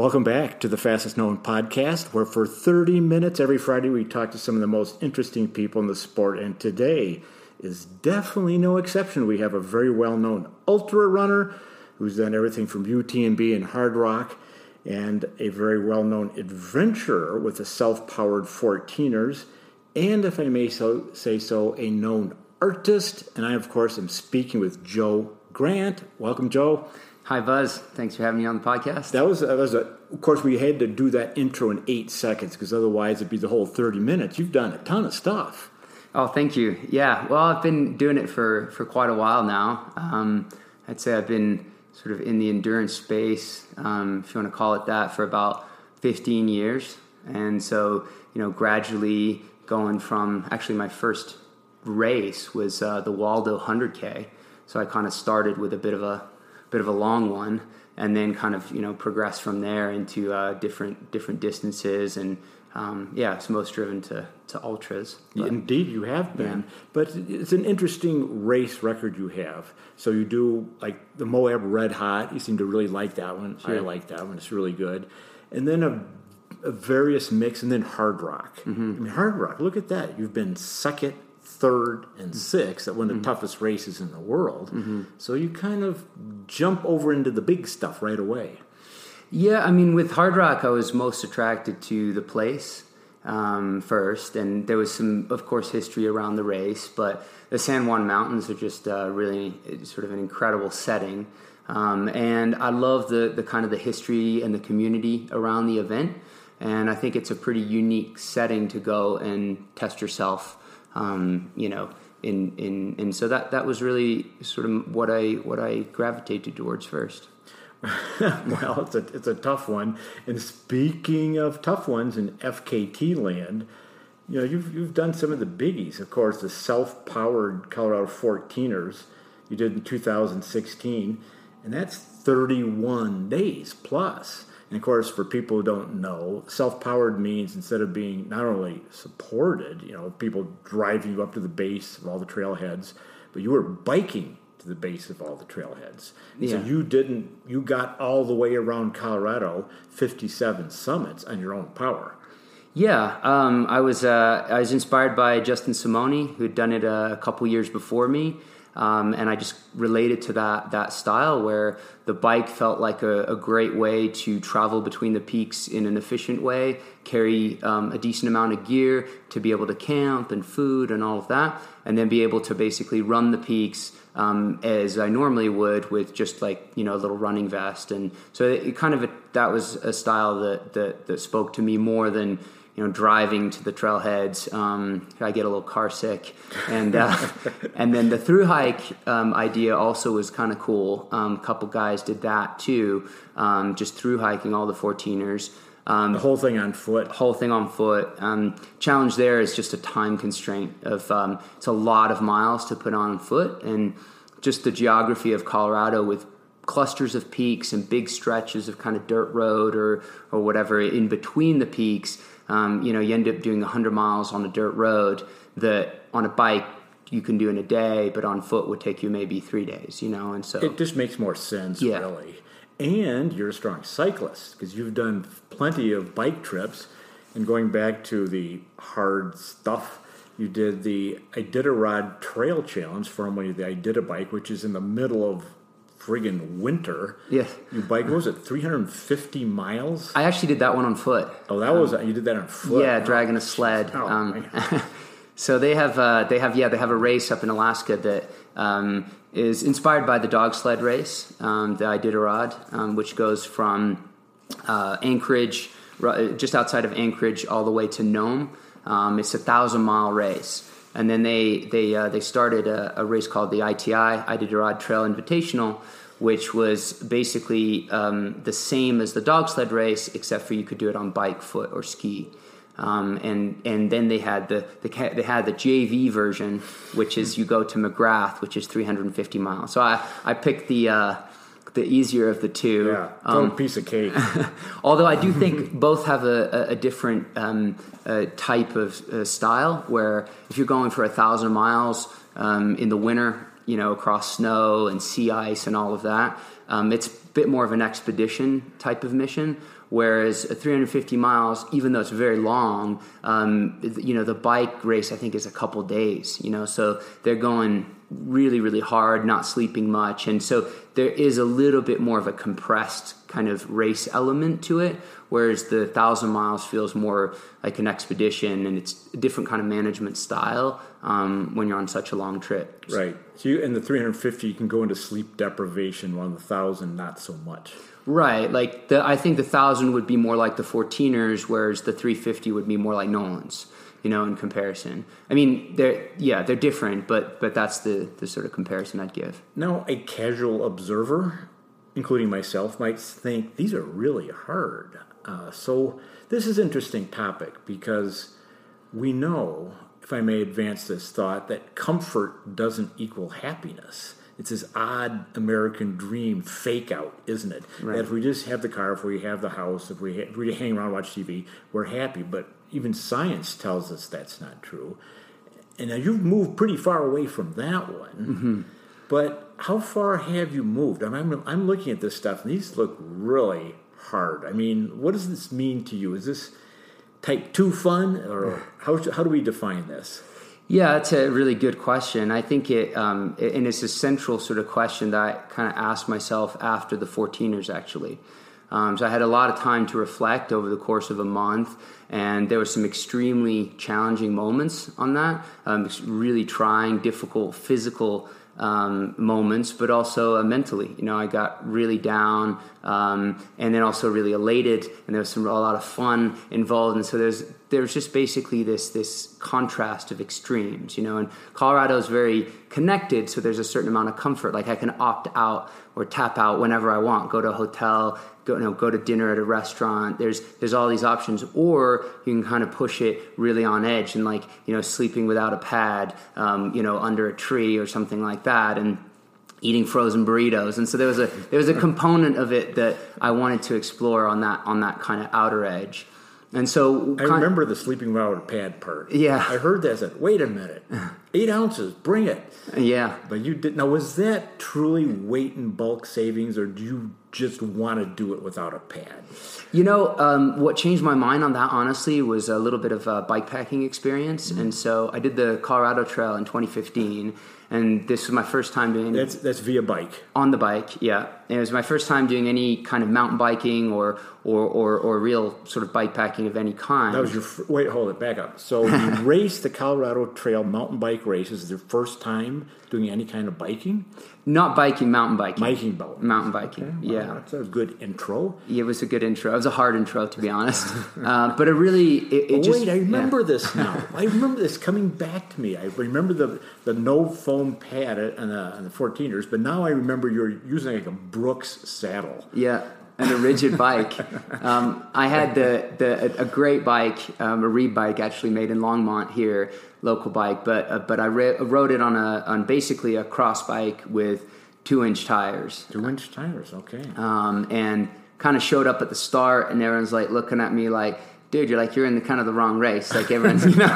Welcome back to the Fastest Known podcast, where for 30 minutes every Friday we talk to some of the most interesting people in the sport. And today is definitely no exception. We have a very well known ultra runner who's done everything from UTMB and Hardrock, and a very well known adventurer with the self powered 14ers, and if I may so, say so, a known artist. And I, of course, am speaking with Joe Grant. Welcome, Joe. Hi, Buzz. Thanks for having me on the podcast. That was, that was a, of course, we had to do that intro in eight seconds because otherwise it'd be the whole 30 minutes. You've done a ton of stuff. Oh, thank you. Yeah, well, I've been doing it for, for quite a while now. Um, I'd say I've been sort of in the endurance space, um, if you want to call it that, for about 15 years. And so, you know, gradually going from actually my first race was uh, the Waldo 100K. So I kind of started with a bit of a bit of a long one, and then kind of you know progress from there into uh, different different distances and um, yeah, it's most driven to, to ultras. But, Indeed, you have been. Yeah. But it's an interesting race record you have. So you do like the Moab Red Hot. You seem to really like that one. Sure. I like that one. It's really good. And then a, a various mix, and then Hardrock. Mm-hmm. I mean, Hardrock. Look at that. You've been second third and sixth at one of the mm-hmm. toughest races in the world. Mm-hmm. So you kind of jump over into the big stuff right away. Yeah, I mean, with Hardrock, I was most attracted to the place um, first, and there was some, of course, history around the race, but the San Juan Mountains are just uh, really sort of an incredible setting. Um, and I love the, the kind of the history and the community around the event. And I think it's a pretty unique setting to go and test yourself um, you know, in, in, and so that, that was really sort of what I, what I gravitated towards first. well, it's a, it's a tough one. And speaking of tough ones in FKT land, you know, you've, you've done some of the biggies. Of course, the self powered Colorado 14ers you did in 2016, and that's 31 days plus. And of course, for people who don't know, self-powered means instead of being not only supported, you know, people driving you up to the base of all the trailheads, but you were biking to the base of all the trailheads. Yeah. So you didn't, you got all the way around Colorado, 57 summits on your own power. Yeah, um, I was uh, I was inspired by Justin Simoni, who had done it a couple years before me. Um, and I just related to that that style where the bike felt like a, a, great way to travel between the peaks in an efficient way, carry um, a decent amount of gear to be able to camp and food and all of that, and then be able to basically run the peaks um, as I normally would with just like you know a little running vest. And so it, it kind of that was a style that, that that spoke to me more than you know, driving to the trailheads. Um, I get a little car sick, and uh, and then the through hike um, idea also was kind of cool. Um, a couple guys did that too, um, just through hiking all the 14ers. Um, the whole thing on foot. Whole thing on foot. Um, challenge there is just a time constraint of it's a lot of miles to put on foot, and just the geography of Colorado with clusters of peaks and big stretches of kind of dirt road or or whatever in between the peaks um, you know, you end up doing 100 miles on a dirt road that on a bike you can do in a day, but on foot would take you maybe three days, you know, and so. It just makes more sense, yeah. really. And you're a strong cyclist because you've done plenty of bike trips. And going back to the hard stuff, you did the Iditarod Trail Challenge, formerly the Iditabike, which is in the middle of friggin' winter. Yeah. You bike, what was it, 350 miles? I actually did that one on foot. Oh, that was, um, you did that on foot? Yeah, dragging a sled. Oh, um, so they have, uh, they have, yeah, they have a race up in Alaska that um, is inspired by the dog sled race, um, the Iditarod, um, which goes from uh, Anchorage, just outside of Anchorage, all the way to Nome. Um, it's a thousand mile race and then they they uh, they started a, a, race called the ITI Iditarod Trail Invitational, which was basically um, the same as the dog sled race, except for you could do it on bike, foot, or ski. Um, and and then they had the, the they had the JV version, which is you go to McGrath, which is 350 miles. So I I picked the uh, the easier of the two. Yeah, um, piece of cake. although I do think both have a, a, a different um, uh, type of uh, style. Where if you're going for a thousand miles um, in the winter, you know, across snow and sea ice and all of that. Um, it's a bit more of an expedition type of mission. Whereas a 350 miles, even though it's very long, um, you know, the bike race I think is a couple days. You know, so they're going really, really hard, not sleeping much, and so there is a little bit more of a compressed kind of race element to it. Whereas the thousand miles feels more like an expedition, and it's a different kind of management style um, when you're on such a long trip. Right. So you, in the 350, you can go into sleep deprivation, while the thousand, not so much. Right. Like the, I think the thousand would be more like the 14ers, whereas the 350 would be more like Nolan's. You know, in comparison. I mean, they're yeah, they're different, but but that's the the sort of comparison I'd give. Now, a casual observer, including myself, might think these are really hard. Uh, so this is interesting topic because we know, if I may advance this thought, that comfort doesn't equal happiness it's this odd American dream fake out, isn't it? Right. That if we just have the car, if we have the house, if we, ha- if we hang around watch TV, we're happy. But even science tells us that's not true. And now you've moved pretty far away from that one. Mm-hmm. But how far have you moved? I I'm, I'm looking at this stuff, and these look really hard. I mean, what does this mean to you? Is this type 2 fun, or how, how do we define this? Yeah, that's a really good question. I think it, um, and it's a central sort of question that I kind of asked myself after the 14ers, actually. Um, so I had a lot of time to reflect over the course of a month, and there were some extremely challenging moments on that. Um, really trying, difficult physical um, moments, but also uh, mentally. You know, I got really down, um, and then also really elated, and there was some a lot of fun involved. And so there's there's just basically this this contrast of extremes. You know, and Colorado is very connected, so there's a certain amount of comfort. Like I can opt out or tap out whenever I want. Go to a hotel, go you know, go to dinner at a restaurant. There's there's all these options, or you can kind of push it really on edge and like you know sleeping without a pad, um, you know under a tree or something like that, and eating frozen burritos. And so there was a there was a component of it that I wanted to explore on that on that kind of outer edge. And so I remember the sleeping without a pad part. Yeah, I heard that. I said, "Wait a minute, eight ounces, bring it." Yeah, but you did. Now, was that truly weight and bulk savings, or do you just want to do it without a pad? You know, um, what changed my mind on that honestly was a little bit of a bike packing experience, mm-hmm. and so I did the Colorado Trail in 2015 and this was my first time doing that's that's via bike on the bike yeah and it was my first time doing any kind of mountain biking or or or, or real sort of bike packing of any kind that was your wait hold it back up so you raced the colorado trail mountain bike race is your first time doing any kind of biking not biking, mountain biking. Biking, boat. Mountain biking. Okay, well, yeah, that's a good intro. Yeah, it was a good intro. It was a hard intro, to be honest. uh, but it really, it, it oh, just. Wait, I remember yeah. this now. I remember this coming back to me. I remember the the no foam pad on the, on the 14ers, but now I remember you're using like a Brooks saddle. Yeah and a rigid bike. Um, I had the, the a great bike, um, a Reed bike, actually made in Longmont here, local bike. But uh, but I re- rode it on a on basically a cross bike with two inch tires. Two inch tires, okay. Um, and kind of showed up at the start, and everyone's like looking at me like dude, you're like you're in the kind of the wrong race. Like everyone's, you know,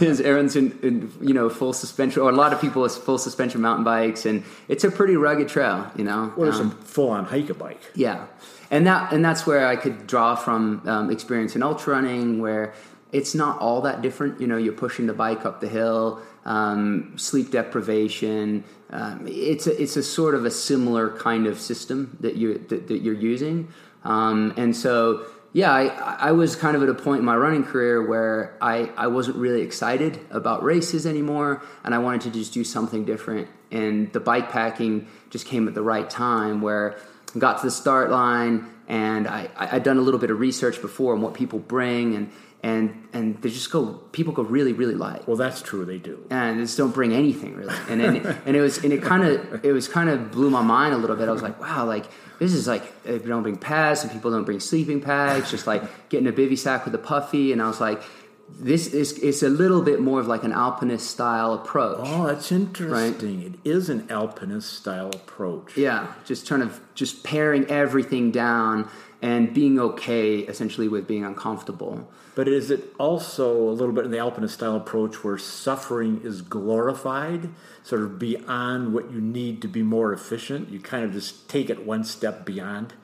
everyone's in, in, you know full suspension, or a lot of people with full suspension mountain bikes, and it's a pretty rugged trail, you know. Well, there's um, some full on hike a bike. Yeah, and that and that's where I could draw from um, experience in ultra running, where it's not all that different. You know, you're pushing the bike up the hill, um, sleep deprivation. Um, it's a, it's a sort of a similar kind of system that you that, that you're using, um, and so yeah, I, I was kind of at a point in my running career where I, I wasn't really excited about races anymore, and I wanted to just do something different. And the bike packing just came at the right time where I got to the start line, and I, I'd done a little bit of research before on what people bring, and and and they just go people go really really light well that's true they do and they just don't bring anything really and and, and it was and it kind of it was kind of blew my mind a little bit i was like wow like this is like if you don't bring pads and people don't bring sleeping bags, just like getting a bivy sack with a puffy. And I was like, this is it's a little bit more of like an alpinist style approach. Oh, that's interesting. Right? It is an alpinist style approach. Yeah, just kind of just paring everything down and being okay essentially with being uncomfortable. But is it also a little bit in the alpinist style approach where suffering is glorified, sort of beyond what you need to be more efficient? You kind of just take it one step beyond.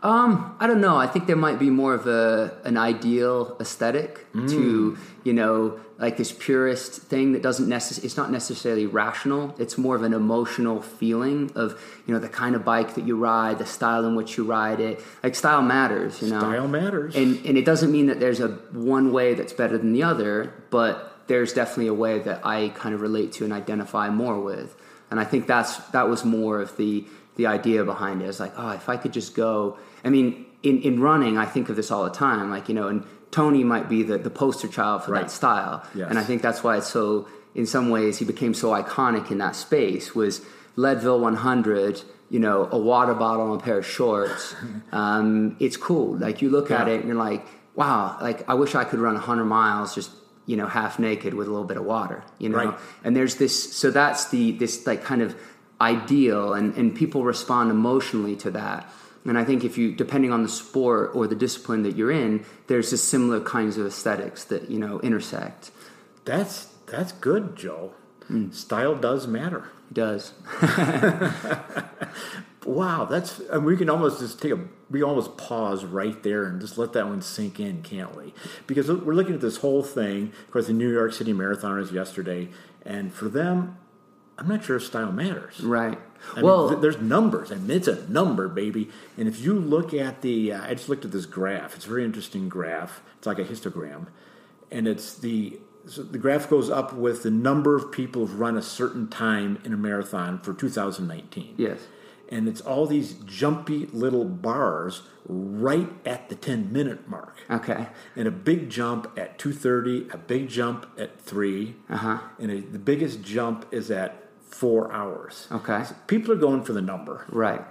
Um, I don't know. I think there might be more of a an ideal aesthetic mm. to you know like this purist thing that doesn't necess- it's not necessarily rational. It's more of an emotional feeling of you know the kind of bike that you ride, the style in which you ride it. Like style matters, you know. Style matters, and and it doesn't mean that there's a one way that's better than the other, but there's definitely a way that I kind of relate to and identify more with. And I think that's that was more of the the idea behind it. It's like, oh, if I could just go. I mean, in, in running, I think of this all the time. Like, you know, and Tony might be the, the poster child for right. that style. Yes. And I think that's why it's so, in some ways, he became so iconic in that space was Leadville 100, you know, a water bottle and a pair of shorts. um, it's cool. Like, you look yeah. at it and you're like, wow, like, I wish I could run 100 miles just you know half naked with a little bit of water you know right. and there's this so that's the this like kind of ideal and, and people respond emotionally to that and i think if you depending on the sport or the discipline that you're in there's just similar kinds of aesthetics that you know intersect that's that's good joe mm. style does matter it does wow that's and we can almost just take a we almost pause right there and just let that one sink in can't we because we're looking at this whole thing of course the new york city marathon was yesterday and for them I'm not sure if style matters. Right. I well, mean, th- there's numbers. I mean, it's a number, baby. And if you look at the, uh, I just looked at this graph. It's a very interesting graph. It's like a histogram, and it's the so the graph goes up with the number of people who've run a certain time in a marathon for 2019. Yes. And it's all these jumpy little bars right at the 10 minute mark. Okay. And a big jump at 2:30, a big jump at 3. Uh-huh. And a, the biggest jump is at four hours. Okay. So people are going for the number. Right.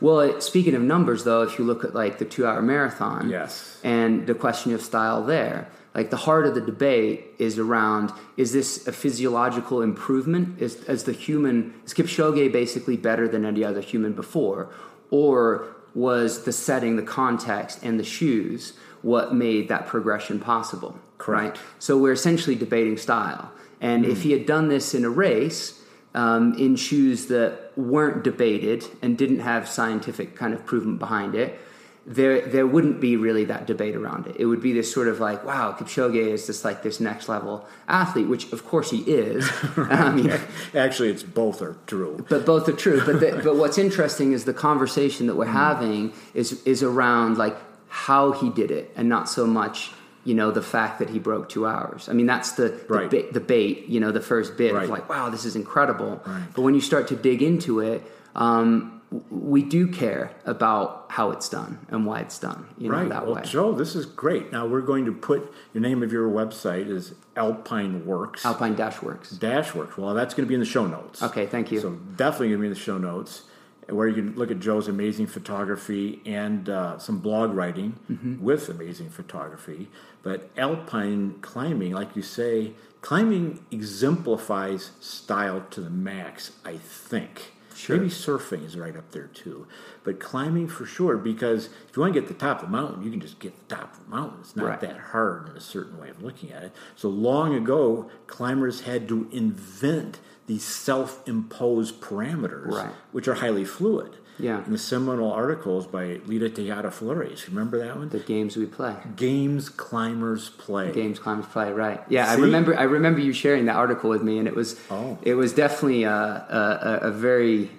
Well, speaking of numbers, though, if you look at like the two-hour marathon, yes, and the question of style there, like the heart of the debate is around: is this a physiological improvement? Is as the human is Kipchoge basically better than any other human before, or was the setting, the context, and the shoes what made that progression possible? Correct. Right. So we're essentially debating style, and mm. if he had done this in a race um, in shoes that weren't debated and didn't have scientific kind of proven behind it, there there wouldn't be really that debate around it. It would be this sort of like, wow, Kipchoge is just like this next level athlete, which of course he is. I mean, Actually, it's both are true. But both are true. But the, but what's interesting is the conversation that we're mm. having is is around like how he did it, and not so much you know the fact that he broke two hours. I mean, that's the right. the, bait, the, bait, you know, the first bit right. of like, wow, this is incredible. Right. But when you start to dig into it, um, we do care about how it's done and why it's done. You know, right. that well, way. Joe, this is great. Now we're going to put your name of your website is Alpine Works. Alpine Dash Works. Dash Works. Well, that's going to be in the show notes. Okay, thank you. So definitely going to be in the show notes where you can look at Joe's amazing photography and uh, some blog writing mm-hmm. with amazing photography. But alpine climbing, like you say, climbing exemplifies style to the max, I think. Sure. Maybe surfing is right up there too. But climbing for sure, because if you want to get to the top of the mountain, you can just get the top of the mountain. It's not right. that hard in a certain way of looking at it. So long ago, climbers had to invent these self-imposed parameters, right. which are highly fluid. Yeah. And the seminal articles by Lito Tejada Flores. Remember that one? The games we play. Games climbers play. Games climbers play. Right. Yeah, See? I remember. I remember you sharing that article with me, and it was. Oh. It was definitely a, a, a very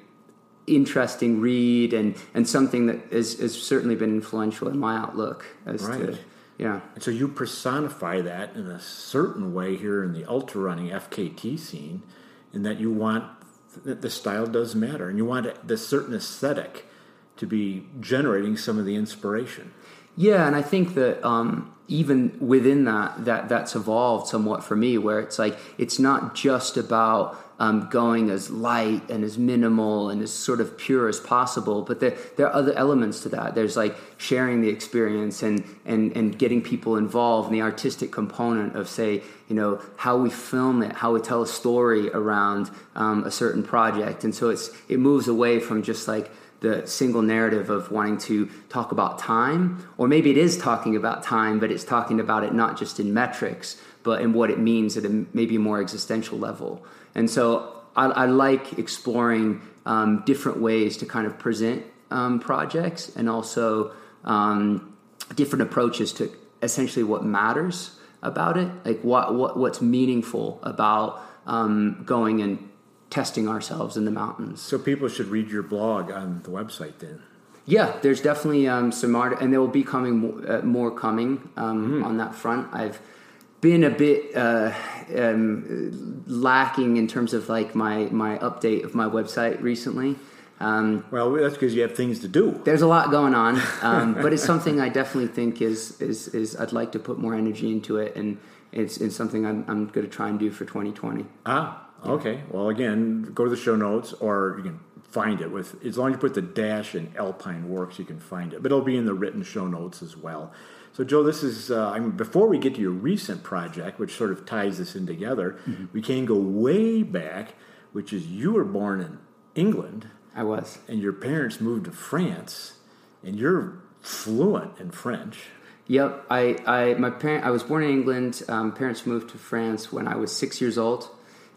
interesting read, and and something that has, has certainly been influential in my outlook as right. to. Yeah. And so you personify that in a certain way here in the ultra running FKT scene in that you want that the style does matter, and you want the certain aesthetic to be generating some of the inspiration. Yeah, and I think that um, even within that, that that's evolved somewhat for me, where it's like it's not just about um, going as light and as minimal and as sort of pure as possible. But there, there are other elements to that. There's like sharing the experience and, and, and getting people involved in the artistic component of, say, you know, how we film it, how we tell a story around um, a certain project. And so it's, it moves away from just like the single narrative of wanting to talk about time, or maybe it is talking about time, but it's talking about it not just in metrics, but in what it means at a maybe more existential level. And so I, I like exploring um, different ways to kind of present um, projects and also um, different approaches to essentially what matters about it, like what, what what's meaningful about um, going and testing ourselves in the mountains. So people should read your blog on the website then. Yeah, there's definitely um, some art, and there will be coming more, uh, more coming um, mm. on that front. I've been a bit uh, um, lacking in terms of like my my update of my website recently. Um, well, that's because you have things to do. There's a lot going on, um, but it's something I definitely think is is is I'd like to put more energy into it, and it's it's something I'm I'm going to try and do for 2020. Ah, Okay. Well, again, go to the show notes, or you can find it with as long as you put the dash in Alpine Works, you can find it. But it'll be in the written show notes as well. So, Joe, this is uh, I mean, before we get to your recent project, which sort of ties this in together. Mm-hmm. We can go way back, which is you were born in England. I was, and your parents moved to France, and you're fluent in French. Yep, I, I my parent I was born in England. Um, parents moved to France when I was six years old.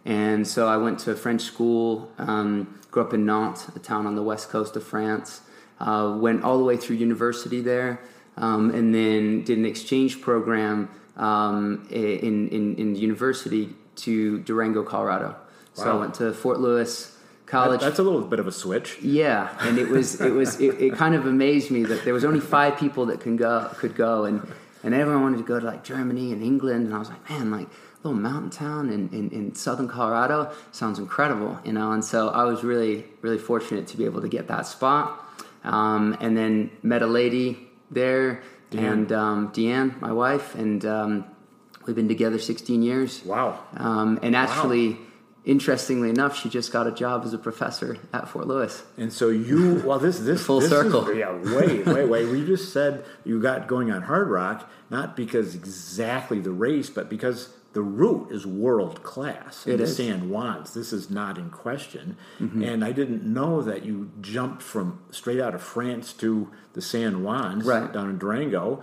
And so I went to a French school, um, grew up in Nantes, a town on the west coast of France, uh, went all the way through university there, um, and then did an exchange program um, in, in, in university to Durango, Colorado. So wow. I went to Fort Lewis College. That's a little bit of a switch. Yeah, and it was it was it, it kind of amazed me that there was only five people that can go could go, and and everyone wanted to go to like Germany and England, and I was like, man, like a little mountain town in, in, in, southern Colorado sounds incredible, you know. And so I was really, really fortunate to be able to get that spot. Um, and then met a lady there, Deanne. and um, Deanne, my wife, and um, we've been together 16 years. Wow. Um, and actually, wow. interestingly enough, she just got a job as a professor at Fort Lewis. And so you, well, this this full this circle. Is, yeah, wait, wait, wait. We just said you got going on Hardrock not because exactly the race, but because the route is world class. It the is. San Juans. This is not in question. Mm-hmm. And I didn't know that you jumped from straight out of France to the San Juans right. down in Durango.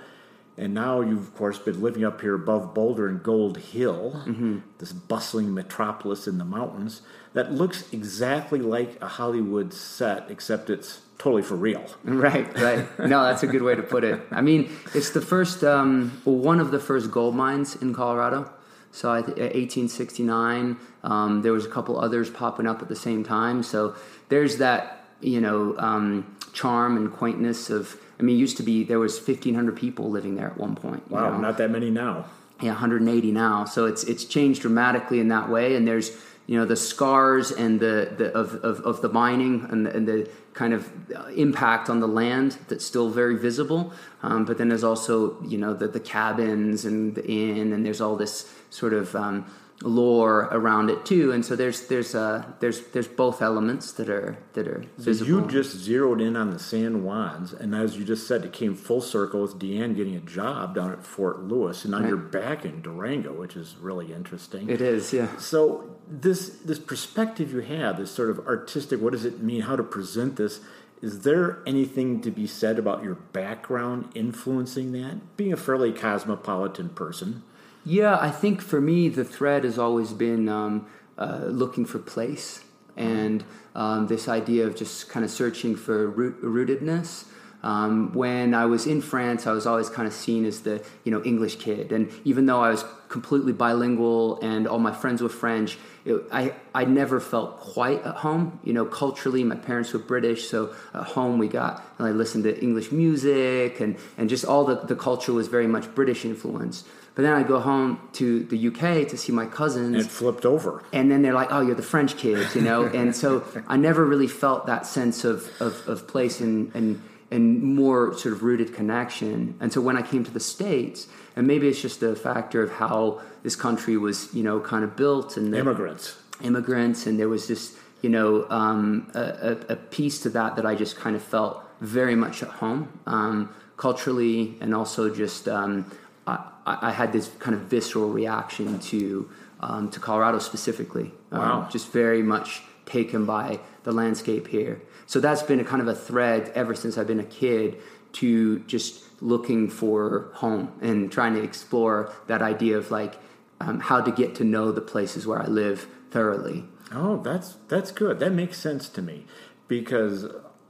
And now you've, of course, been living up here above Boulder and Gold Hill, mm-hmm. this bustling metropolis in the mountains that looks exactly like a Hollywood set, except it's totally for real. Right, right. No, that's a good way to put it. I mean, it's the first, um, well, one of the first gold mines in Colorado. So 1869, um, there was a couple others popping up at the same time. So there's that you know um, charm and quaintness of. I mean, it used to be there was 1,500 people living there at one point. Wow, know? not that many now. Yeah, 180 now. So it's it's changed dramatically in that way. And there's you know the scars and the, the of, of, of the mining and the, and the kind of uh, impact on the land that's still very visible. Um, but then there's also you know the, the cabins and the inn and there's all this sort of um, lore around it too. And so there's there's uh, there's there's both elements that are that are so visible. you just zeroed in on the San Juans, and as you just said, it came full circle with Deanne getting a job down at Fort Lewis, and now right. you're back in Durango, which is really interesting. It is, yeah. So this this perspective you have, this sort of artistic, what does it mean? How to present this? Is there anything to be said about your background influencing that? Being a fairly cosmopolitan person. Yeah, I think for me, the thread has always been um, uh, looking for place and um, this idea of just kind of searching for root- rootedness. Um, when I was in France, I was always kind of seen as the you know English kid, and even though I was completely bilingual and all my friends were French, it, I I never felt quite at home. You know, culturally, my parents were British, so at home we got and I listened to English music, and and just all the the culture was very much British influence. But then I go home to the UK to see my cousins. And it flipped over. And then they're like, oh, you're the French kid, you know? and so I never really felt that sense of, of, of place and, and, and more sort of rooted connection. And so when I came to the States, and maybe it's just a factor of how this country was, you know, kind of built and the, immigrants, immigrants, and there was this, you know, um, a, a, piece to that that I just kind of felt very much at home, um, culturally, and also just um, I, I, had this kind of visceral reaction to um, to Colorado specifically. Um, wow. Um, just very much taken by the landscape here. So that's been a kind of a thread ever since I've been a kid to just looking for home and trying to explore that idea of like um, how to get to know the places where I live thoroughly. Oh, that's that's good. That makes sense to me because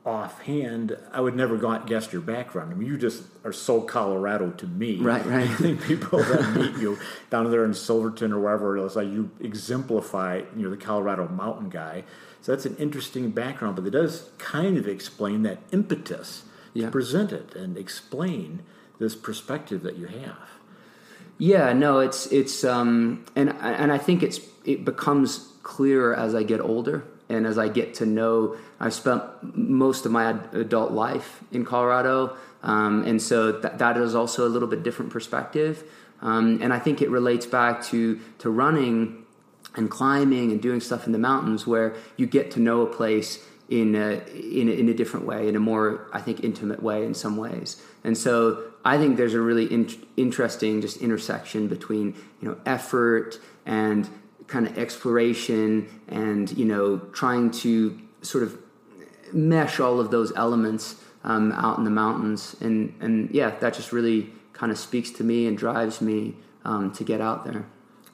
offhand, I would never got guessed your background. I mean, you just are so Colorado to me. Right, right. I think people that meet you down there in Silverton or wherever else, like you exemplify, you know, the Colorado mountain guy. So that's an interesting background, but it does kind of explain that impetus Yeah. to present it and explain this perspective that you have. Yeah, no, it's it's um, and and I think it's it becomes clearer as I get older and as I get to know. I've spent most of my adult life in Colorado, um, and so that that is also a little bit different perspective. Um, and I think it relates back to to running and climbing and doing stuff in the mountains where you get to know a place in a, in a, in a different way, in a more I think intimate way in some ways. And so I think there's a really in, interesting just intersection between you know effort and kind of exploration and you know trying to sort of mesh all of those elements um, out in the mountains and and yeah that just really kind of speaks to me and drives me um, to get out there.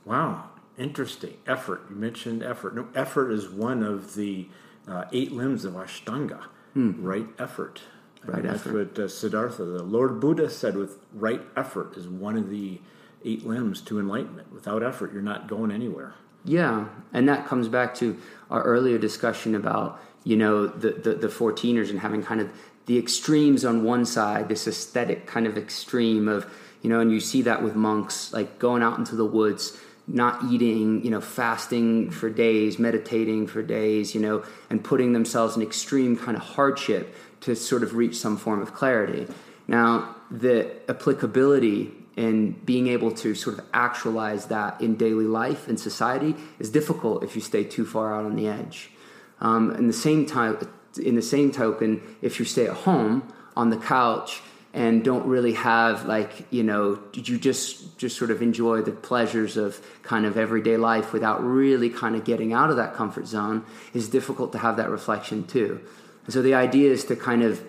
Wow, interesting. Effort. You mentioned effort. No, effort is one of the uh, eight limbs of Ashtanga. Right effort. Hmm. Right that's effort. what uh, Siddhartha, the Lord Buddha, said. With right effort is one of the eight limbs to enlightenment. Without effort, you're not going anywhere. Yeah, and that comes back to our earlier discussion about you know the the, the 14ers and having kind of the extremes on one side, this aesthetic kind of extreme of you know, and you see that with monks like going out into the woods, not eating, you know, fasting for days, meditating for days, you know, and putting themselves in extreme kind of hardship to sort of reach some form of clarity. Now, the applicability and being able to sort of actualize that in daily life and society is difficult if you stay too far out on the edge. Um, in the same time, in the same token, if you stay at home on the couch and don't really have like you know, did you just just sort of enjoy the pleasures of kind of everyday life without really kind of getting out of that comfort zone? Is difficult to have that reflection too. And so the idea is to kind of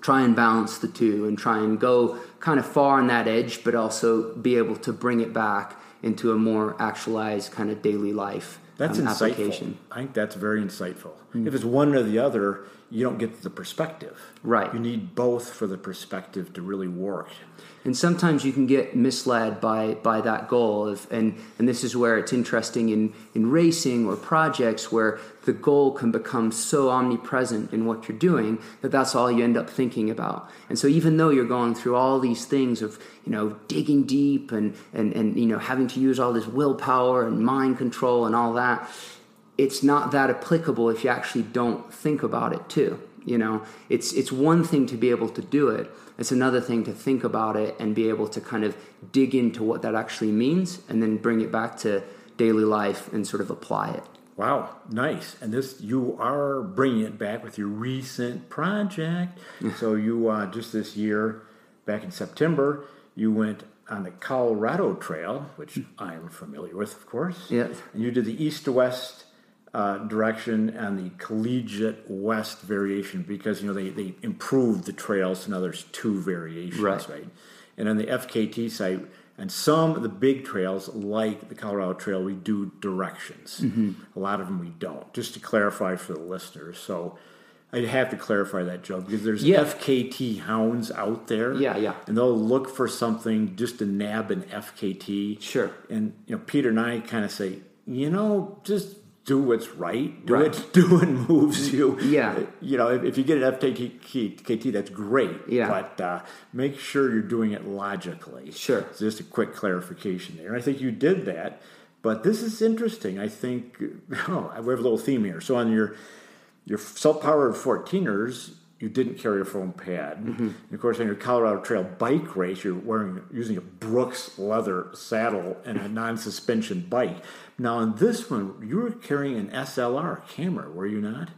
try and balance the two and try and go kind of far on that edge, but also be able to bring it back into a more actualized kind of daily life That's um, insightful. I think that's very insightful. If it's one or the other, you don't get the perspective. Right. You need both for the perspective to really work. And sometimes you can get misled by by that goal of and and this is where it's interesting in in racing or projects where the goal can become so omnipresent in what you're doing that that's all you end up thinking about. And so even though you're going through all these things of, you know, digging deep and and and you know having to use all this willpower and mind control and all that, it's not that applicable if you actually don't think about it too. You know, it's it's one thing to be able to do it. It's another thing to think about it and be able to kind of dig into what that actually means and then bring it back to daily life and sort of apply it. Wow, nice. And this, you are bringing it back with your recent project. so you uh, just this year, back in September, you went on the Colorado Trail, which I am familiar with, of course. Yeah. And you did the east to west uh, direction and the collegiate west variation because you know they, they improved the trails. and now there's two variations, Right. right? And on the FKT site, and some of the big trails, like the Colorado Trail, we do directions. Mm-hmm. A lot of them we don't. Just to clarify for the listeners, so I'd have to clarify that, Joe, because there's Yeah. FKT hounds out there. Yeah, yeah. And they'll look for something just to nab an FKT. Sure. And you know, Peter and I kind of say, you know, just do what's right. Do Right. it. Do what moves you. Yeah. You know, if, if you get an FKT, KT, that's great. Yeah. But uh, make sure you're doing it logically. Sure. So just a quick clarification there. I think you did that. But this is interesting. I think oh, we have a little theme here. So on your your self-powered 14ers, you didn't carry a foam pad. Mm-hmm. Of course, on your Colorado Trail bike race, you're wearing using a Brooks leather saddle and a non-suspension bike. Now, on this one, you were carrying an SLR camera, were you not?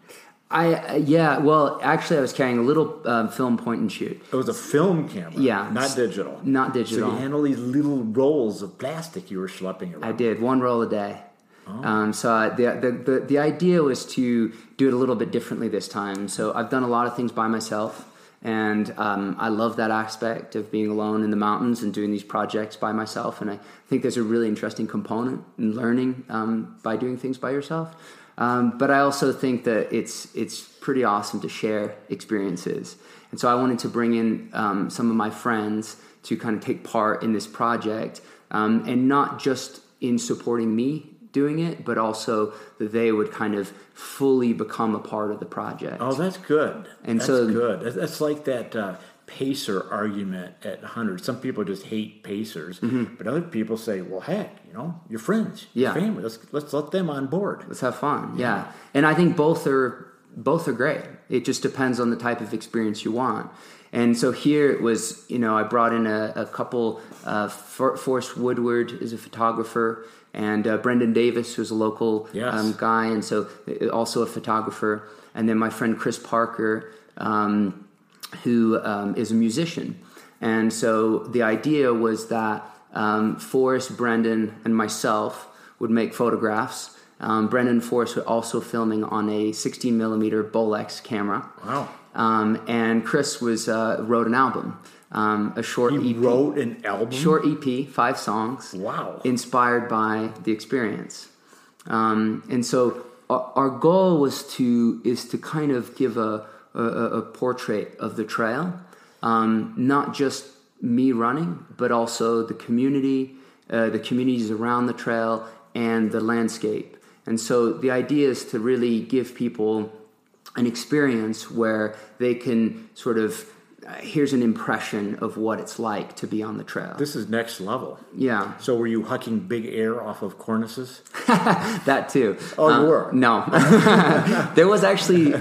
I uh, yeah, well, actually, I was carrying a little um, film point and shoot. It was a film camera, Yeah. not digital. Not digital. So you handle these little rolls of plastic you were schlepping around. I did one roll a day. Um, so uh, the, the, the the idea was to do it a little bit differently this time. So I've done a lot of things by myself, and um, I love that aspect of being alone in the mountains and doing these projects by myself. And I think there's a really interesting component in learning um, by doing things by yourself. Um, but I also think that it's it's pretty awesome to share experiences. And so I wanted to bring in um, some of my friends to kind of take part in this project, um, and not just in supporting me doing it, but also that they would kind of fully become a part of the project. Oh, that's good. And that's so- good. That's- like that uh, pacer argument at hundred. Some people just hate pacers, but other people say, "Well, heck, you know, you're friends, Mm-hmm. Yeah. your family. Let's let's let them on board." Let's have fun. Yeah. And I think both are both are great. It just depends on the type of experience you want. And so here it was, you know, I brought in a, a couple. Uh, For- Forrest Woodward is a photographer, and uh, Brendan Davis, who's a local Yes. um, guy, and so uh, also a photographer. And then my friend Chris Parker, um, who um, is a musician. And so the idea was that um, Forrest, Brendan, and myself would make photographs. Um, Brendan Forrest were also filming on a 16 millimeter Bolex camera. Wow. Um, and Chris was uh, wrote an album, um, a short He EP, wrote an album. short EP, five songs Wow. inspired by the experience. Um, and so our, our goal was to is to kind of give a, a, a portrait of the trail, um, not just me running, but also the community, uh, the communities around the trail, and the landscape. And so the idea is to really give people an experience where they can sort of here's an impression of what it's like to be on the trail. This is next level. yeah. So, were you hucking big air off of cornices? that too. Oh, you Uh, were? No, there was actually.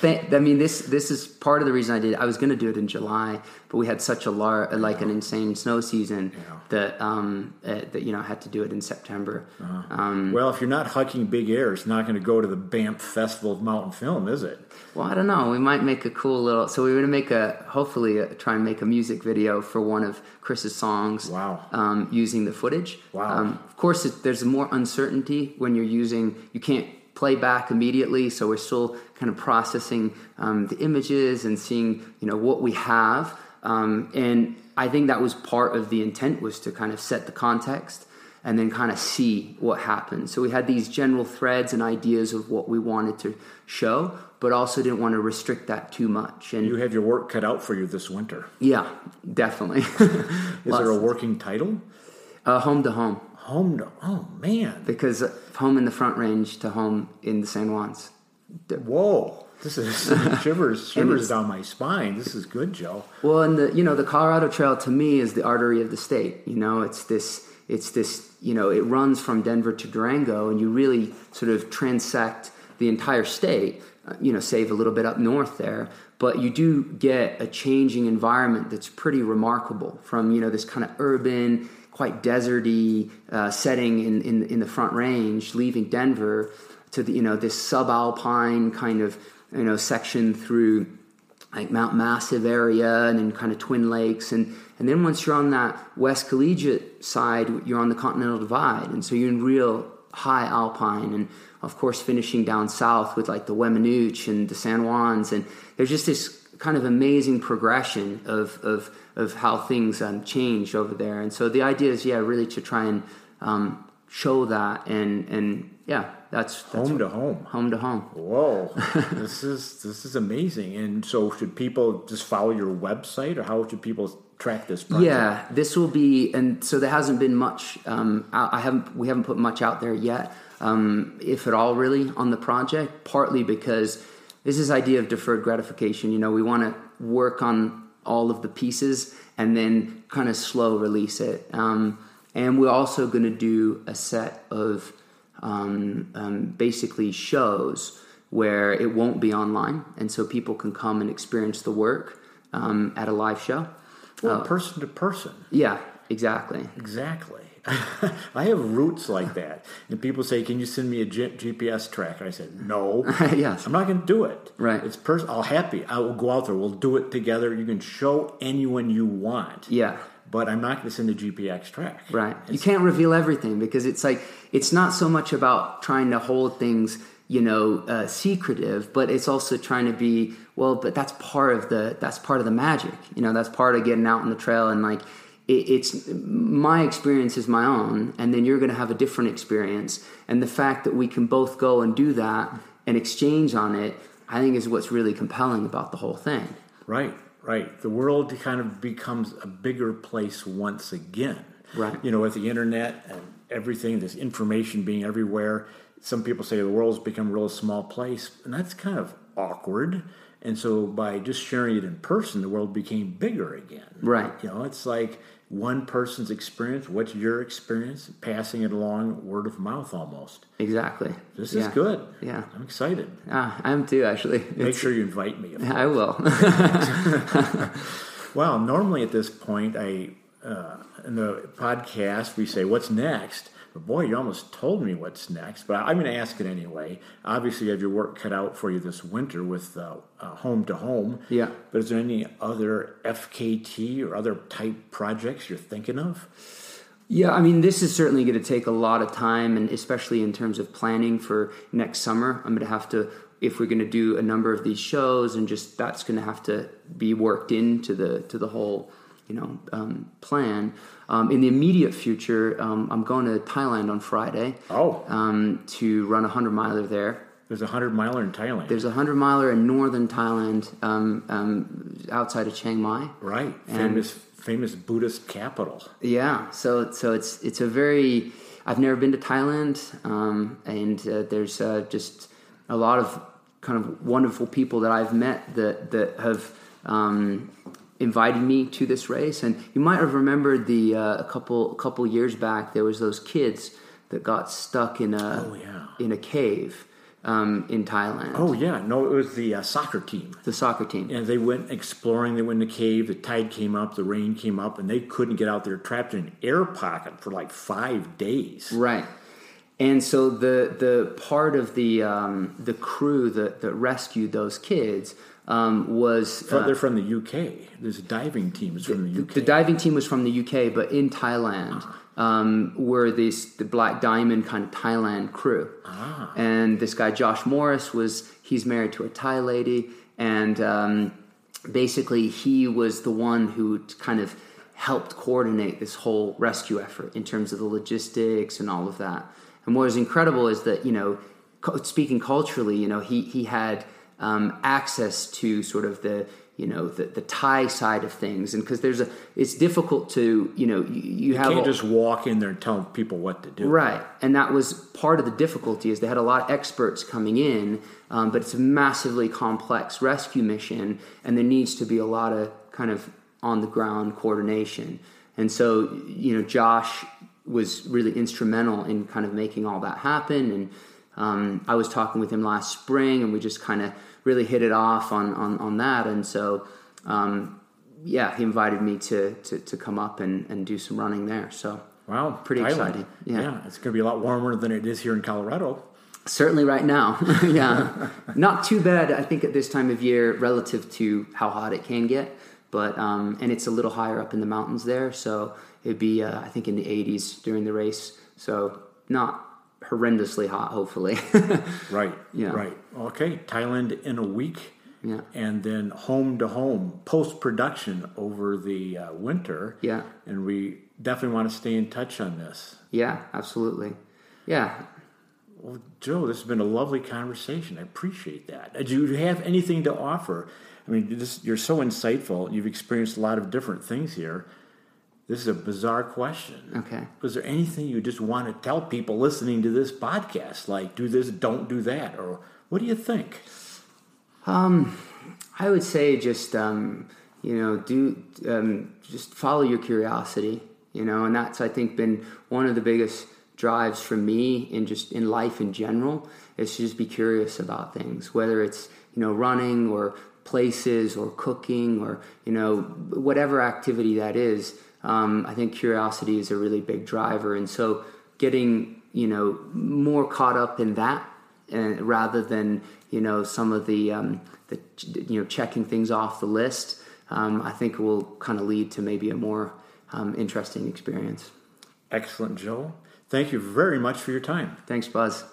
Th- I mean, this this is part of the reason I did. it. I was going to do it in July, but we had such a lar- like an insane snow season Yeah. that um uh, that you know I had to do it in September. Um, Well, if you're not hucking big air, it's not going to go to the Banff Festival of Mountain Film, is it? Well, I don't know. We might make a cool little. So we are going to make a hopefully uh try and make a music video for one of Chris's songs. Wow. Um, using the footage. Wow. Um, of course, it, there's more uncertainty when you're using. You can't play back immediately, so we're still kind of processing um, the images and seeing, you know, what we have. Um, and I think that was part of the intent was to kind of set the context and then kind of see what happened. So we had these general threads and ideas of what we wanted to show, but also didn't want to restrict that too much. And You have your work cut out for you this winter. yeah, definitely. Is there a working title? uh, home to home? Home to. Oh man! because home in the front range to home in the San Juans. Whoa! This is shivers shivers down my spine. This is good, Joe. Well, and the you know the Colorado Trail to me is the artery of the state. You know, it's this it's this you know it runs from Denver to Durango, and you really sort of transect the entire state. uh, You know, save a little bit up north there, but you do get a changing environment that's pretty remarkable from you know this kind of urban, quite deserty uh, setting in, in in the Front Range, leaving Denver to the you know this subalpine kind of you know section through like Mount Massive area and then kind of Twin Lakes. And and then once you're on that West Collegiate side, you're on the Continental Divide, and so you're in real high alpine and of course finishing down south with like the Weminuche and the San Juans. And there's just this kind of amazing progression of of of how things um, change over there. And so the idea is yeah really to try and um, show that and and yeah that's, that's Home to home. home to home Whoa! this is this is amazing. And so, should people just follow your website, or how should people track this? Project? Yeah, this will be, and so there hasn't been much. Um, I I haven't, we haven't put much out there yet, um, if at all, really, on the project. Partly because this is idea of deferred gratification. You know, we want to work on all of the pieces and then kind of slow release it. Um, and we're also going to do a set of um, um, basically shows where it won't be online, and so people can come and experience the work um, at a live show. Well, person to person. Yeah, exactly. Exactly. I have roots like that, and people say, "Can you send me a G- GPS tracker?" I said, "No, yes. I'm not going to do it." Right. It's person. I'll happy. I will go out there. We'll do it together. You can show anyone you want. Yeah. But I'm not going to send a GPX track. Right. you can't reveal everything because it's like it's not so much about trying to hold things, you know, uh, secretive, but it's also trying to be well. But that's part of the that's part of the magic. You know, that's part of getting out on the trail and like it, it's my experience is my own, and then you're going to have a different experience. And the fact that we can both go and do that and exchange on it, I think, is what's really compelling about the whole thing. Right. Right. The world kind of becomes a bigger place once again. Right. You know, with the internet and everything, this information being everywhere, some people say the world's become a real small place, and that's kind of awkward. And so by just sharing it in person, the world became bigger again. Right. You know, it's like one person's experience, what's your experience, passing it along word of mouth almost. Exactly. This yeah. is good. Yeah. I'm excited. Ah, I am too, actually. Make it's, sure you invite me. I will. well, normally at this point, I uh, in the podcast we say, "What's next?" But boy, you almost told me what's next. But I'm going to ask it anyway. Obviously, you have your work cut out for you this winter with uh, uh, home to home. Yeah. But is there any other FKT or other type projects you're thinking of? Yeah, I mean, this is certainly going to take a lot of time, and especially in terms of planning for next summer. I'm going to have to, if we're going to do a number of these shows, and just that's going to have to be worked into the to the whole, you know, um, plan. Um, in the immediate future, um, I'm going to Thailand on Friday. Oh. Um, to run a hundred miler there. There's a hundred miler in Thailand. There's a hundred miler in northern Thailand, um, um, outside of Chiang Mai. Right, famous famous Buddhist capital. Yeah, so so it's it's a very. I've never been to Thailand, um, and uh, there's uh, just a lot of kind of wonderful people that I've met that that have um, invited me to this race. And you might have remembered the uh, a couple a couple years back there was those kids that got stuck in a oh, yeah. in a cave. Um, in Thailand. Oh yeah, no, it was the uh, soccer team. The soccer team. And they went exploring. They went in the cave. The tide came up. The rain came up, and they couldn't get out. They were trapped in an air pocket for like five days. Right. And so the the part of the um, the crew that, that rescued those kids um, was uh, they're from the UK. There's a diving team is from the UK. The diving team was from the UK, but in Thailand um, were this the Black Diamond kind of Thailand crew. Ah. And this guy Josh Morris was he's married to a Thai lady, and um, basically he was the one who kind of helped coordinate this whole rescue effort in terms of the logistics and all of that. And what was incredible is that you know, speaking culturally, you know, he he had um, access to sort of the you know the, the Thai side of things, and because there's a it's difficult to you know you, you, you have can't a, just walk in there and tell people what to do, right? And that was part of the difficulty is they had a lot of experts coming in, um, but it's a massively complex rescue mission, and there needs to be a lot of kind of on the ground coordination. And so you know Josh was really instrumental in kind of making all that happen and. Um, I was talking with him last spring, and we just kind of really hit it off on on, on that. And so, um, yeah, he invited me to, to, to come up and, and do some running there. So, wow, pretty Thailand. exciting. Yeah. yeah, it's going to be a lot warmer than it is here in Colorado. Certainly, right now. yeah, not too bad. I think at this time of year, relative to how hot it can get. But um, and it's a little higher up in the mountains there, so it'd be uh, I think in the 80s during the race. So not horrendously hot, hopefully. right. Yeah. Right. Okay. Thailand in a week. Yeah. And then home to home, post production over the uh, winter. Yeah. And we definitely want to stay in touch on this. Yeah, absolutely. Yeah. Well, Joe, this has been a lovely conversation. I appreciate that. Uh, do you have anything to offer? I mean, this, you're so insightful. You've experienced a lot of different things here. This is a bizarre question. Okay. Was there anything you just want to tell people listening to this podcast, like do this, don't do that, or what do you think? Um, I would say just um, you know do um, just follow your curiosity, you know, and that's I think been one of the biggest drives for me in just in life in general is to just be curious about things, whether it's you know running or places or cooking or you know whatever activity that is um, I think curiosity is a really big driver, and so getting you know more caught up in that, and rather than you know some of the um, the you know checking things off the list, um, I think will kind of lead to maybe a more um, interesting experience. Excellent, Joe. Thank you very much for your time. Thanks, Buzz.